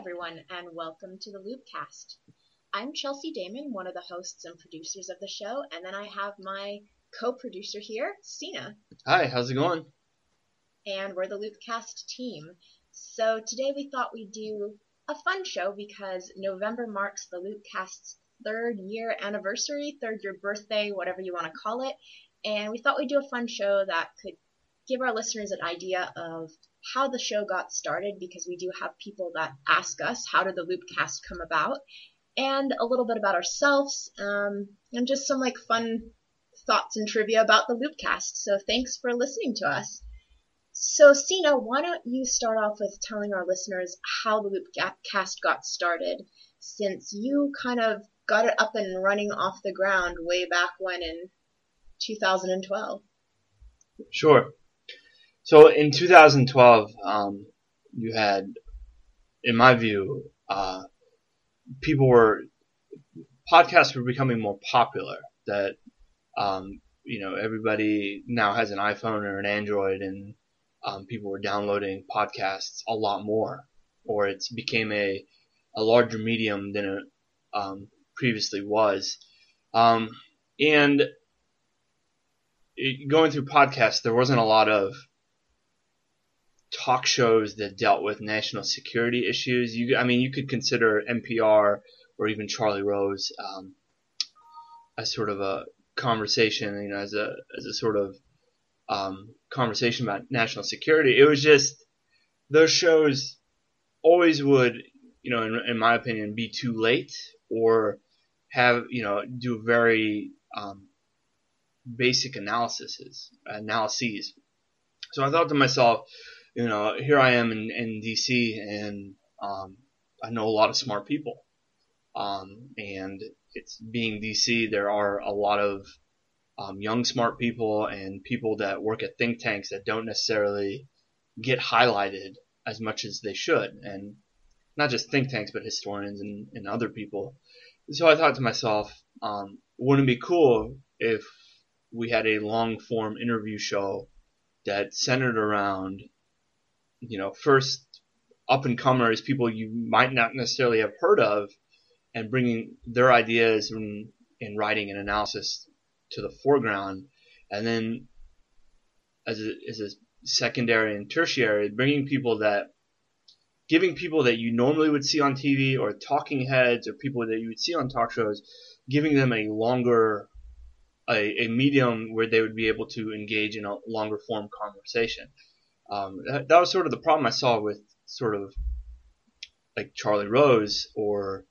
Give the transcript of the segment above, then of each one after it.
everyone, and welcome to the Loopcast. I'm Chelsea Daymon, one of the hosts and producers of the show, and then I have my co-producer here, Sina. Hi, how's it going? And we're the Loopcast team. So today we thought we'd do a fun show because November marks the Loopcast's third year anniversary, third year birthday, whatever you want to call it. And we thought we'd do a fun show that could give our listeners an idea of how the show got started because we do have people that ask us how did the Loopcast come about and a little bit about ourselves um, and just some like fun thoughts and trivia about the Loopcast. So thanks for listening to us. So Sina, why don't you start off with telling our listeners how the Loopcast got started since you kind of got it up and running off the ground way back when in 2012. Sure. So in 2012, um, you had, in my view, uh, people were podcasts were becoming more popular. That um, you know everybody now has an iPhone or an Android, and um, people were downloading podcasts a lot more, or it became a a larger medium than it um, previously was. Um, and it, going through podcasts, there wasn't a lot of talk shows that dealt with national security issues. You, I mean, you could consider NPR or even Charlie Rose um, as sort of a conversation, you know, as a as a sort of um, conversation about national security. It was just those shows always would, you know, in, in my opinion, be too late or have, you know, do very um, basic analyses analyses. So I thought to myself, you know, here I am in, in DC and um, I know a lot of smart people. Um, and it's being DC, there are a lot of um, young smart people and people that work at think tanks that don't necessarily get highlighted as much as they should. And not just think tanks, but historians and, and other people. So I thought to myself, um, wouldn't it be cool if we had a long form interview show that centered around you know, first up and comers, people you might not necessarily have heard of, and bringing their ideas and, writing and analysis to the foreground, and then as a, as a secondary and tertiary, bringing people that, giving people that you normally would see on TV or talking heads or people that you would see on talk shows, giving them a longer, a, a medium where they would be able to engage in a longer form conversation. Um, that, that, was sort of the problem I saw with sort of like Charlie Rose or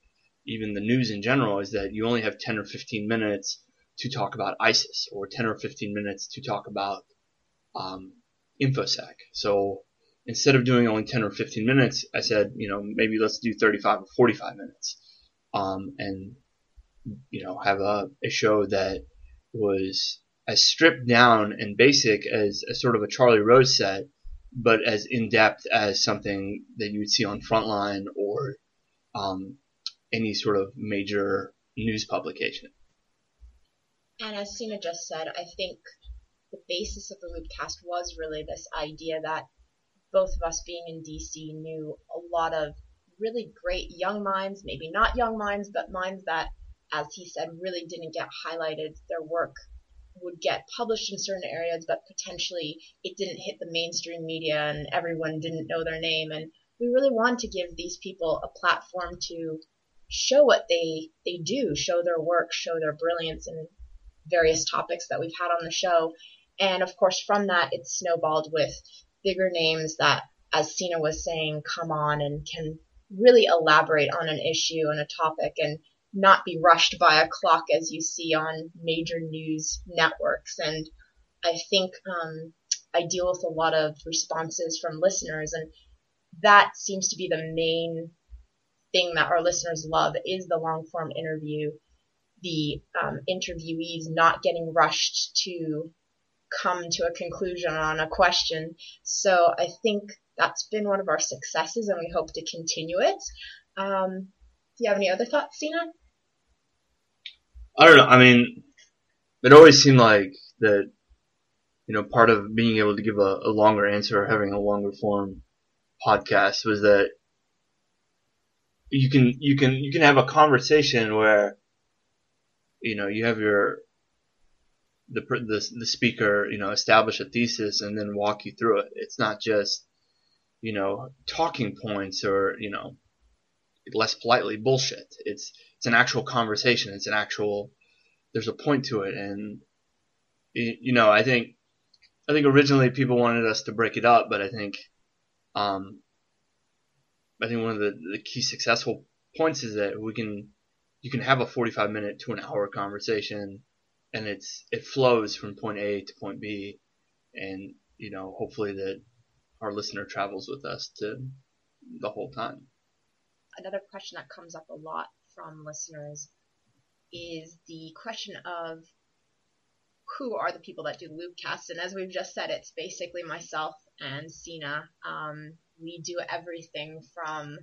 even the news in general is that you only have 10 or 15 minutes to talk about ISIS or 10 or 15 minutes to talk about um, InfoSec. So instead of doing only 10 or 15 minutes, I said, you know, maybe let's do 35 or 45 minutes um, and, you know, have a, a show that was as stripped down and basic as, as sort of a Charlie Rose set but as in depth as something that you would see on Frontline or um, any sort of major news publication. And as Sina just said, I think the basis of the Loopcast was really this idea that both of us being in DC knew a lot of really great young minds, maybe not young minds, but minds that, as he said, really didn't get highlighted. Their work would get published in certain areas, but potentially it didn't hit the mainstream media and everyone didn't know their name. And we really want to give these people a platform to show what they, they do, show their work, show their brilliance in various topics that we've had on the show. And of course, from that, it snowballed with bigger names that, as Sina was saying, come on and can really elaborate on an issue and a topic and not be rushed by a clock as you see on major news networks. And I think um, I deal with a lot of responses from listeners, and that seems to be the main thing that our listeners love is the long form interview, the um, interviewees not getting rushed to come to a conclusion on a question. So I think that's been one of our successes, and we hope to continue it. Um, do you have any other thoughts, Sina? I don't know. I mean, it always seemed like that, you know, part of being able to give a, a longer answer or having a longer form podcast was that you can you can you can have a conversation where you know you have your the the the speaker you know establish a thesis and then walk you through it. It's not just you know talking points or you know less politely bullshit. It's it's an actual conversation. It's an actual there's a point to it and you know I think I think originally people wanted us to break it up, but I think um, I think one of the, the key successful points is that we can you can have a 45 minute to an hour conversation and it's it flows from point A to point B and you know hopefully that our listener travels with us to the whole time. Another question that comes up a lot from listeners is the question of who are the people that do Loopcast? And as we've just said, it's basically myself and Sina. Um, we do everything from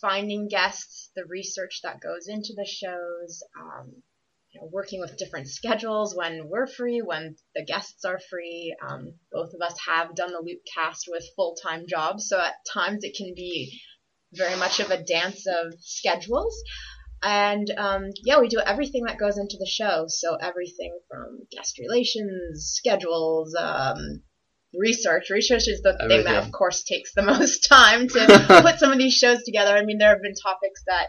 finding guests, the research that goes into the shows, um, you know, working with different schedules when we're free, when the guests are free. Um, both of us have done the Loopcast with full time jobs, so at times it can be very much of a dance of schedules. And um, yeah, we do everything that goes into the show. So everything from guest relations, schedules, um, research. Research is the thing that, of course, takes the most time to put some of these shows together. I mean, there have been topics that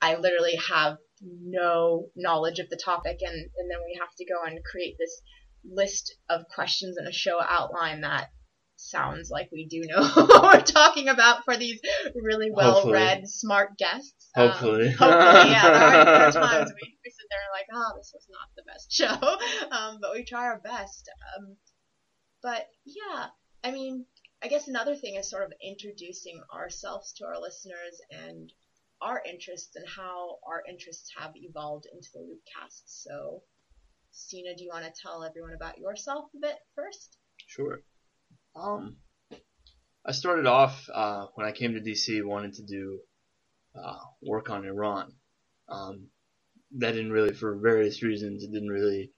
I literally have no knowledge of the topic, and, and then we have to go and create this list of questions and a show outline that sounds like we do know what we're talking about for these really well read, smart guests. Um, hopefully. Um, hopefully, yeah. There are, there are times we, we sit there and like, oh, this was not the best show. Um, but we try our best. Um, but yeah, I mean, I guess another thing is sort of introducing ourselves to our listeners and our interests and how our interests have evolved into the Loopcast. So, Sina, do you want to tell everyone about yourself a bit first? Sure. Um, I started off uh, when I came to DC wanting to do uh, work on Iran. Um, that didn't really, for various reasons, it didn't really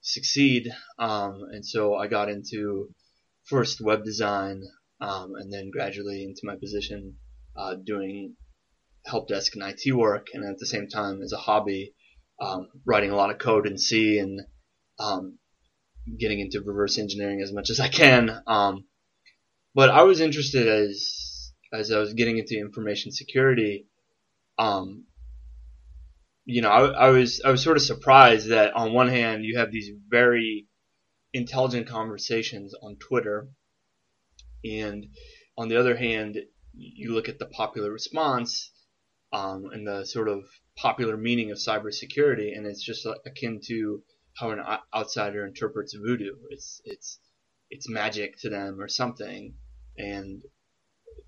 succeed. Um, and so I got into first web design, um, and then gradually into my position uh, doing help desk and IT work, and at the same time as a hobby, um, writing a lot of code in C and um, getting into reverse engineering as much as I can. Um, but I was interested as as I was getting into information security. Um, you know, I, I was I was sort of surprised that on one hand you have these very intelligent conversations on Twitter, and on the other hand you look at the popular response um, and the sort of popular meaning of cybersecurity, and it's just akin to how an outsider interprets voodoo. It's it's it's magic to them or something, and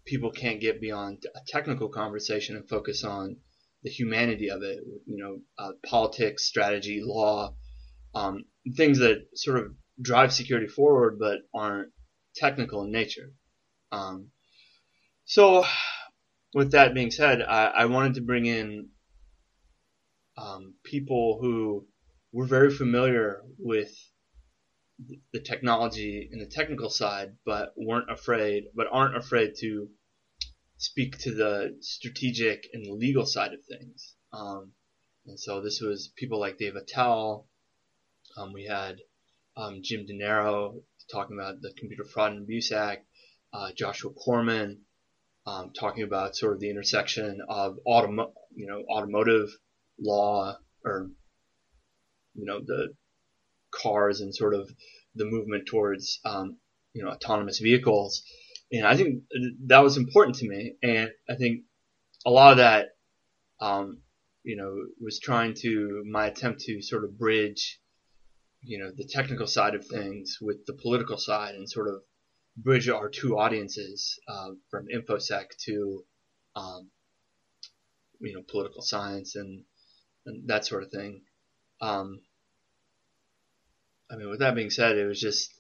people can't get beyond a technical conversation and focus on the humanity of it. You know, uh, politics, strategy, law, um, things that sort of drive security forward but aren't technical in nature. Um, so, with that being said, I, I wanted to bring in um, people who we're very familiar with the technology and the technical side, but weren't afraid, but aren't afraid to speak to the strategic and legal side of things. Um, and so this was people like Dave Aitel. Um, we had um, Jim Denaro talking about the Computer Fraud and Abuse Act. Uh, Joshua Corman um, talking about sort of the intersection of automo- you know, automotive law or you know the cars and sort of the movement towards um, you know autonomous vehicles. And I think that was important to me. And I think a lot of that, um, you know, was trying to my attempt to sort of bridge, you know, the technical side of things with the political side and sort of bridge our two audiences uh, from infosec to um, you know political science and, and that sort of thing. Um, I mean, with that being said, it was just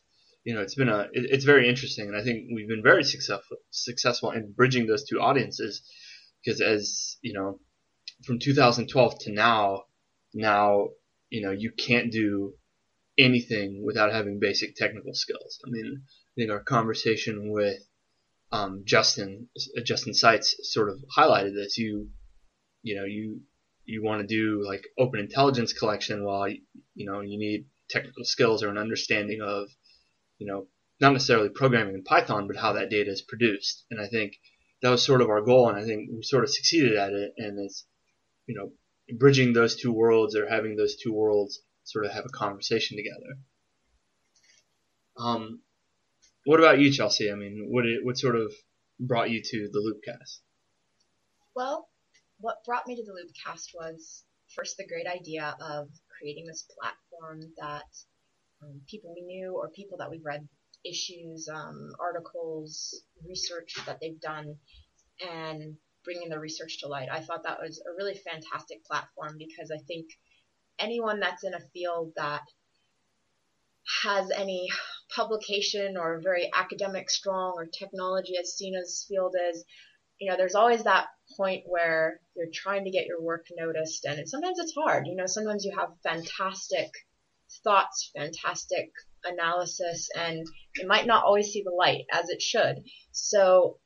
you know it's been a it, it's very interesting, and I think we've been very successful successful in bridging those two audiences because as you know from 2012 to now now you know you can't do anything without having basic technical skills. I mean, I think our conversation with um, Justin Justin Seitz sort of highlighted this. You you know you you want to do like open intelligence collection while you know you need technical skills or an understanding of you know not necessarily programming in Python but how that data is produced. And I think that was sort of our goal, and I think we sort of succeeded at it. And it's you know bridging those two worlds or having those two worlds sort of have a conversation together. Um, what about you, Chelsea? I mean, what it, what sort of brought you to the Loopcast? Well, what brought me to the Loopcast was first the great idea of creating this platform that um, people we knew or people that we've read issues, um, articles, research that they've done, and bringing the research to light. I thought that was a really fantastic platform because I think anyone that's in a field that has any publication or very academic strong or technology as seen as field is, you know, there's always that point where you're trying to get your work noticed and sometimes it's hard. You know, sometimes you have fantastic thoughts, fantastic analysis, and it might not always see the light as it should. So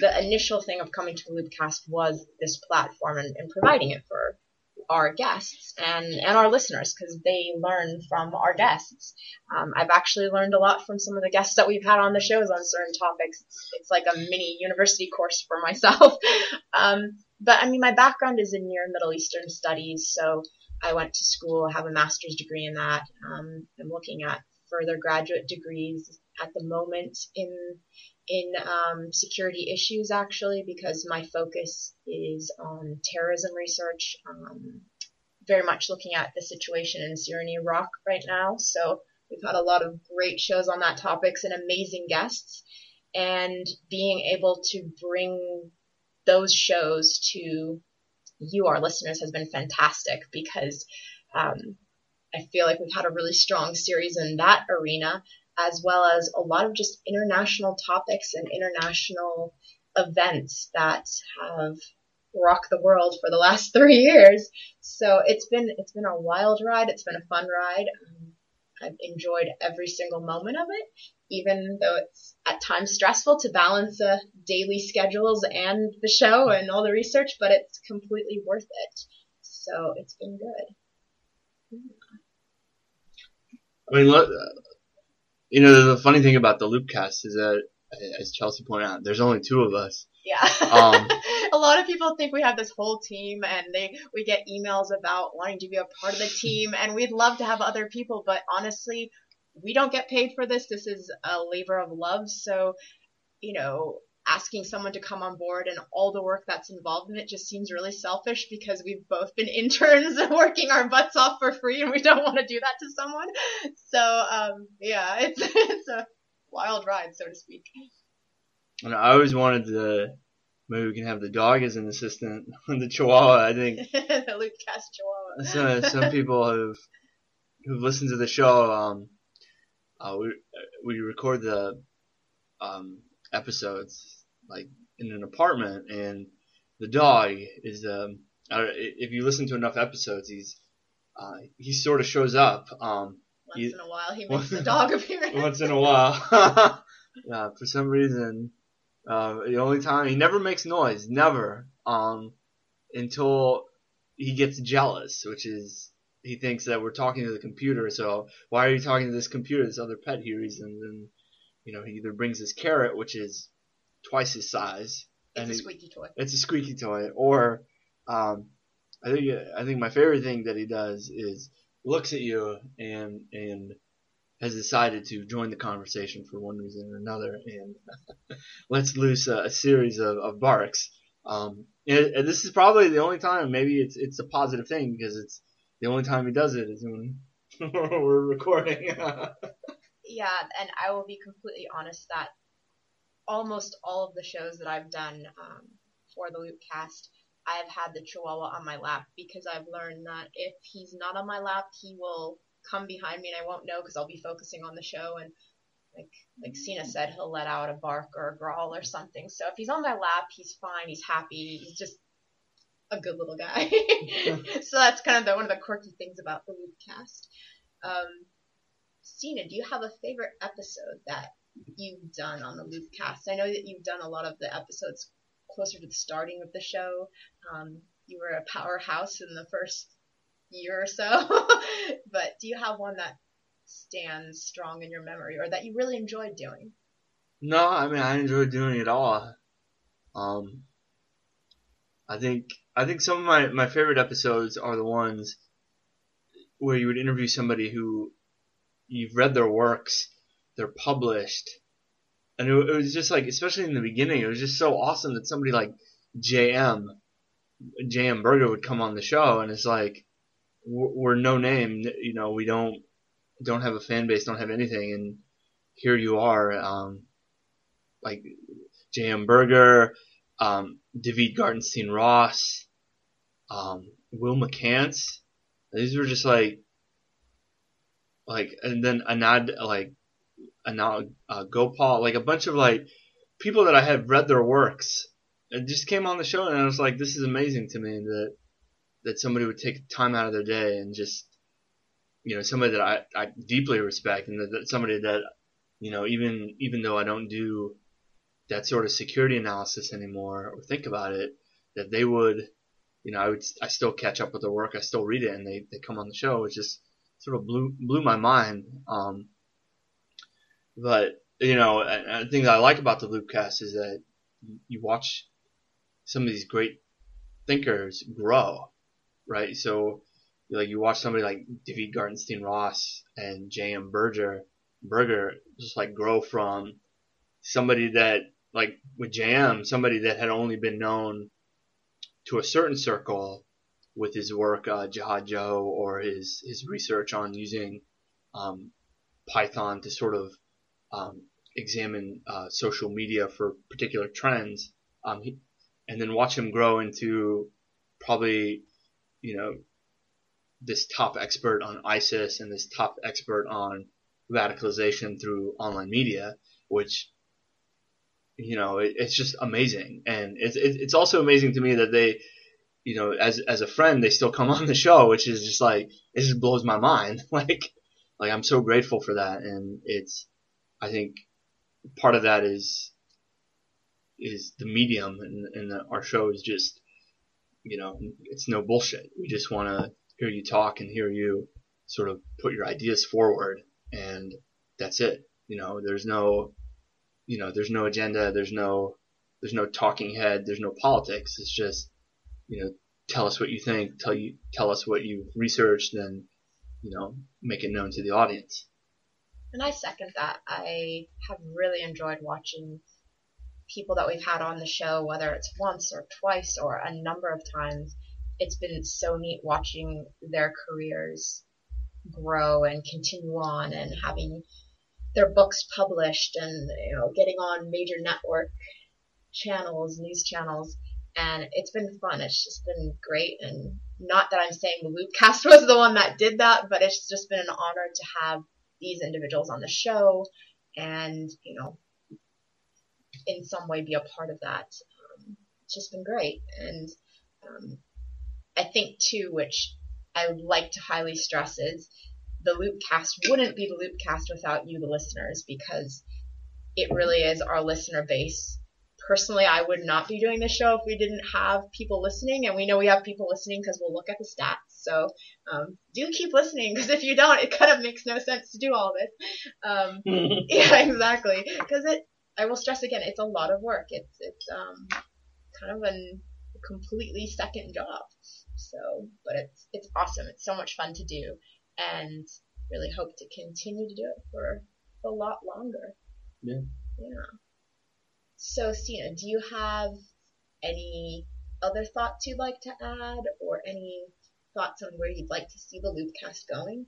the initial thing of coming to Loopcast was this platform and, and providing it for our guests and, and our listeners because they learn from our guests. Um, I've actually learned a lot from some of the guests that we've had on the shows on certain topics. It's, like a mini university course for myself. um, but I mean, my background is in Near Middle Eastern studies, so I went to school, have a master's degree in that. Um, I'm looking at further graduate degrees at the moment in in um, security issues actually because my focus is on terrorism research, um, very much looking at the situation in Syria and Iraq right now. So we've had a lot of great shows on that topics and amazing guests, and being able to bring those shows to you, our listeners, has been fantastic because um, I feel like we've had a really strong series in that arena as well as a lot of just international topics and international events that have rocked the world for the last three years. So it's been it's been a wild ride. It's been a fun ride. Um, I've enjoyed every single moment of it, even though it's at times stressful to balance the daily schedules and the show and all the research, but it's completely worth it. So it's been good. I mean, you know, the funny thing about the Loopcast is that, as Chelsea pointed out, there's only two of us. Yeah. Um, a lot of people think we have this whole team, and they we get emails about wanting to be a part of the team, and we'd love to have other people, but honestly, we don't get paid for this. This is a labor of love, so you know, asking someone to come on board and all the work that's involved in it just seems really selfish because we've both been interns and working our butts off for free and we don't want to do that to someone. So, um, yeah, it's, it's a wild ride, so to speak. And I always wanted to, maybe we can have the dog as an assistant, the Chihuahua, I think. the Luke Cast Chihuahua. some, some people have, who've listened to the show, um, uh, we, we record the, um, episodes like in an apartment, and the dog is um. If you listen to enough episodes, he's uh, he sort of shows up. Um, once he, in a while, he makes the dog appearance. Once in a while, yeah. For some reason, uh, the only time he never makes noise, never, um, until he gets jealous, which is he thinks that we're talking to the computer. So why are you talking to this computer? This other pet he reasons, and you know he either brings his carrot, which is twice his size. It's a squeaky toy. It's a squeaky toy. Or, um, I think I think my favorite thing that he does is looks at you and and has decided to join the conversation for one reason or another and lets loose a, a series of, of barks. Um, and, and, this is probably the only time. Maybe it's it's a positive thing because it's the only time he does it is when we're recording. yeah, and I will be completely honest that almost all of the shows that I've done um, for the Loop Cast, I've had the Chihuahua on my lap because I've learned that if he's not on my lap, he will come behind me and I won't know because I'll be focusing on the show and like like Sina said, he'll let out a bark or a growl or something. So if he's on my lap, he's fine, he's happy, he's just a good little guy. so that's kind of the, one of the quirky things about the Loopcast. Um, Sina, do you have a favorite episode that you've done on the Loopcast? I know that you've done a lot of the episodes closer to the starting of the show. Um, you were a powerhouse in the first year or so, but do you have one that stands strong in your memory or that you really enjoyed doing? No, I mean I enjoyed doing it all. Um, I think I think some of my, my favorite episodes are the ones where you would interview somebody who you've read their works, they're published, and it, it was just like, especially in the beginning, it was just so awesome that somebody like JM, JM Berger would come on the show, and it's like, we're, we're no name, you know, we don't don't have a fan base, don't have anything, and here you are, um, like J.M. Berger, um, David Gartenstein Ross, um, Will McCants. These were just like, like, and then Anand, like, Anand uh, Gopal, like a bunch of like people that I had read their works and just came on the show, and I was like, this is amazing to me that that somebody would take time out of their day and just you know somebody that I, I deeply respect and that, that somebody that you know even even though I don't do that sort of security analysis anymore or think about it that they would you know I would I still catch up with their work. I still read it and they, they come on the show. It just sort of blew blew my mind. Um, but you know the thing that I like about the Loopcast is that you watch some of these great thinkers grow right so like you watch somebody like David Gartenstein Ross and J.M. Berger, Berger just like grow from somebody that like with JM, somebody that had only been known to a certain circle with his work, uh, Jihad Joe, or his his research on using um, Python to sort of um, examine uh, social media for particular trends, um, he, and then watch him grow into probably you know this top expert on ISIS and this top expert on radicalization through online media, which you know it, it's just amazing, and it's it's also amazing to me that they, you know, as as a friend, they still come on the show, which is just like it just blows my mind. like like I'm so grateful for that, and it's I think part of that is is the medium, and, and the, our show is just you know it's no bullshit. We just want to hear you talk and hear you sort of put your ideas forward and that's it. You know, there's no, you know, there's no agenda. There's no, there's no talking head. There's no politics. It's just, you know, tell us what you think. Tell you, tell us what you've researched and, you know, make it known to the audience. And I second that. I have really enjoyed watching people that we've had on the show, whether it's once or twice or a number of times, it's been so neat watching their careers grow and continue on and having their books published and you know getting on major network channels, news channels, and it's been fun. It's just been great, and not that I'm saying the Loopcast was the one that did that, but it's just been an honor to have these individuals on the show, and you know, in some way be a part of that. Um, it's just been great, and um, I think too, which I would like to highly stress is the Loopcast wouldn't be the Loopcast without you, the listeners, because it really is our listener base. Personally, I would not be doing this show if we didn't have people listening, and we know we have people listening because we'll look at the stats. So um, do keep listening, because if you don't, it kind of makes no sense to do all this. Um, yeah, exactly. Because it, I will stress again, it's a lot of work. It's it's um, kind of a completely second job. So, but it's it's awesome. It's so much fun to do, and really hope to continue to do it for a lot longer. Yeah. Yeah. So, Sina, do you have any other thoughts you'd like to add, or any thoughts on where you'd like to see the Loopcast going?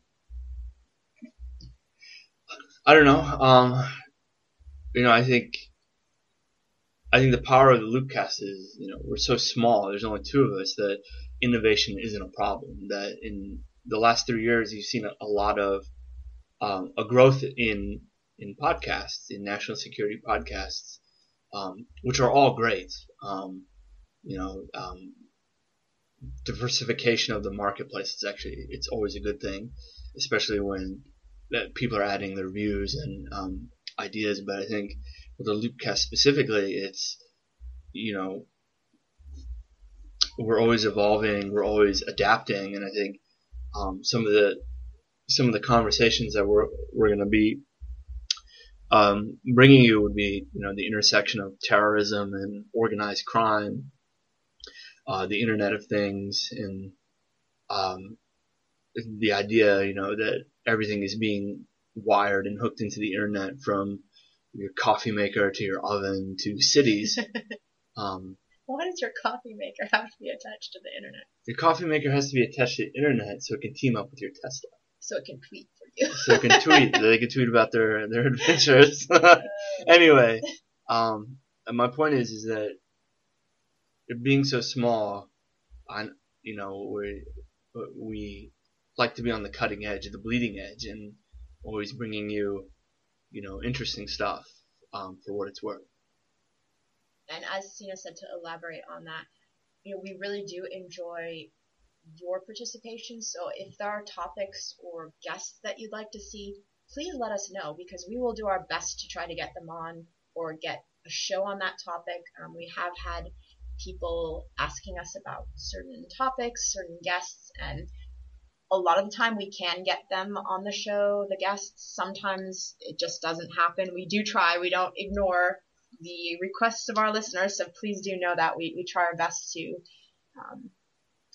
I don't know. Um, you know, I think I think the power of the Loopcast is, you know, we're so small. There's only two of us that innovation isn't a problem. That in the last three years, you've seen a, a lot of um, a growth in in podcasts, in national security podcasts, um, which are all great. Um, you know, um, diversification of the marketplace is actually it's always a good thing, especially when people are adding their views and um, ideas. But I think with the Loopcast specifically, it's you know we're always evolving, we're always adapting, and I think um, some of the some of the conversations that we're we're going to be um, bringing you would be you know the intersection of terrorism and organized crime, uh, the Internet of Things, and um, the idea you know that everything is being wired and hooked into the internet from your coffee maker to your oven to cities. um, Why does your coffee maker have to be attached to the internet? Your coffee maker has to be attached to the internet so it can team up with your Tesla. So it can tweet. so it can tweet. they can tweet about their their adventures. anyway, um, my point is is that being so small, on you know we we like to be on the cutting edge, the bleeding edge, and always bringing you you know interesting stuff um, for what it's worth. And as Sina said, to elaborate on that, you know, we really do enjoy your participation. So if there are topics or guests that you'd like to see, please let us know because we will do our best to try to get them on or get a show on that topic. Um, we have had people asking us about certain topics, certain guests, and a lot of the time we can get them on the show, the guests. Sometimes it just doesn't happen. We do try. We don't ignore the requests of our listeners, so please do know that we, we try our best to um,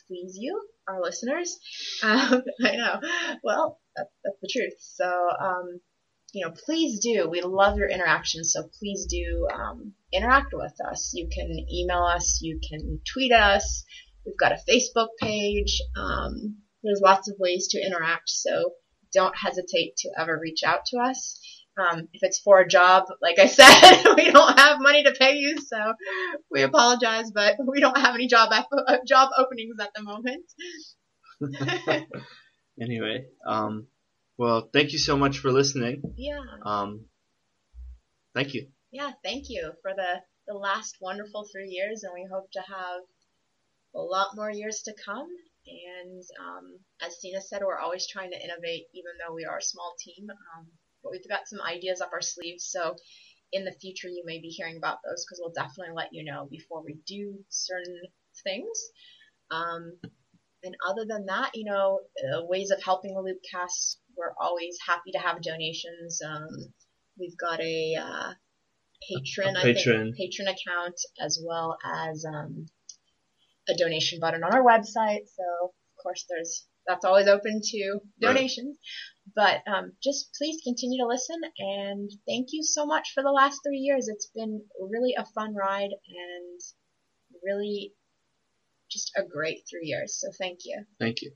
please you, our listeners. Um, I know. Well, that's, that's the truth. So, um, you know, please do. We love your interaction, so please do um, interact with us. You can email us, you can tweet us. We've got a Facebook page. Um, there's lots of ways to interact, so don't hesitate to ever reach out to us. Um, if it's for a job, like I said, we don't have money to pay you, so we apologize, but we don't have any job job openings at the moment. anyway, um, well, thank you so much for listening. Yeah. Um, thank you. Yeah, thank you for the the last wonderful three years, and we hope to have a lot more years to come. And um, as Sina said, we're always trying to innovate, even though we are a small team. Um, but we've got some ideas up our sleeves. So in the future, you may be hearing about those because we'll definitely let you know before we do certain things. Um, and other than that, you know, uh, ways of helping the Loopcast, we're always happy to have donations. Um, we've got a uh, Patreon, a Patreon. Think, Patreon account as well as um, a donation button on our website. So of course, there's that's always open to donations. Right. But um, just please continue to listen and thank you so much for the last three years. It's been really a fun ride and really just a great three years. So thank you. Thank you.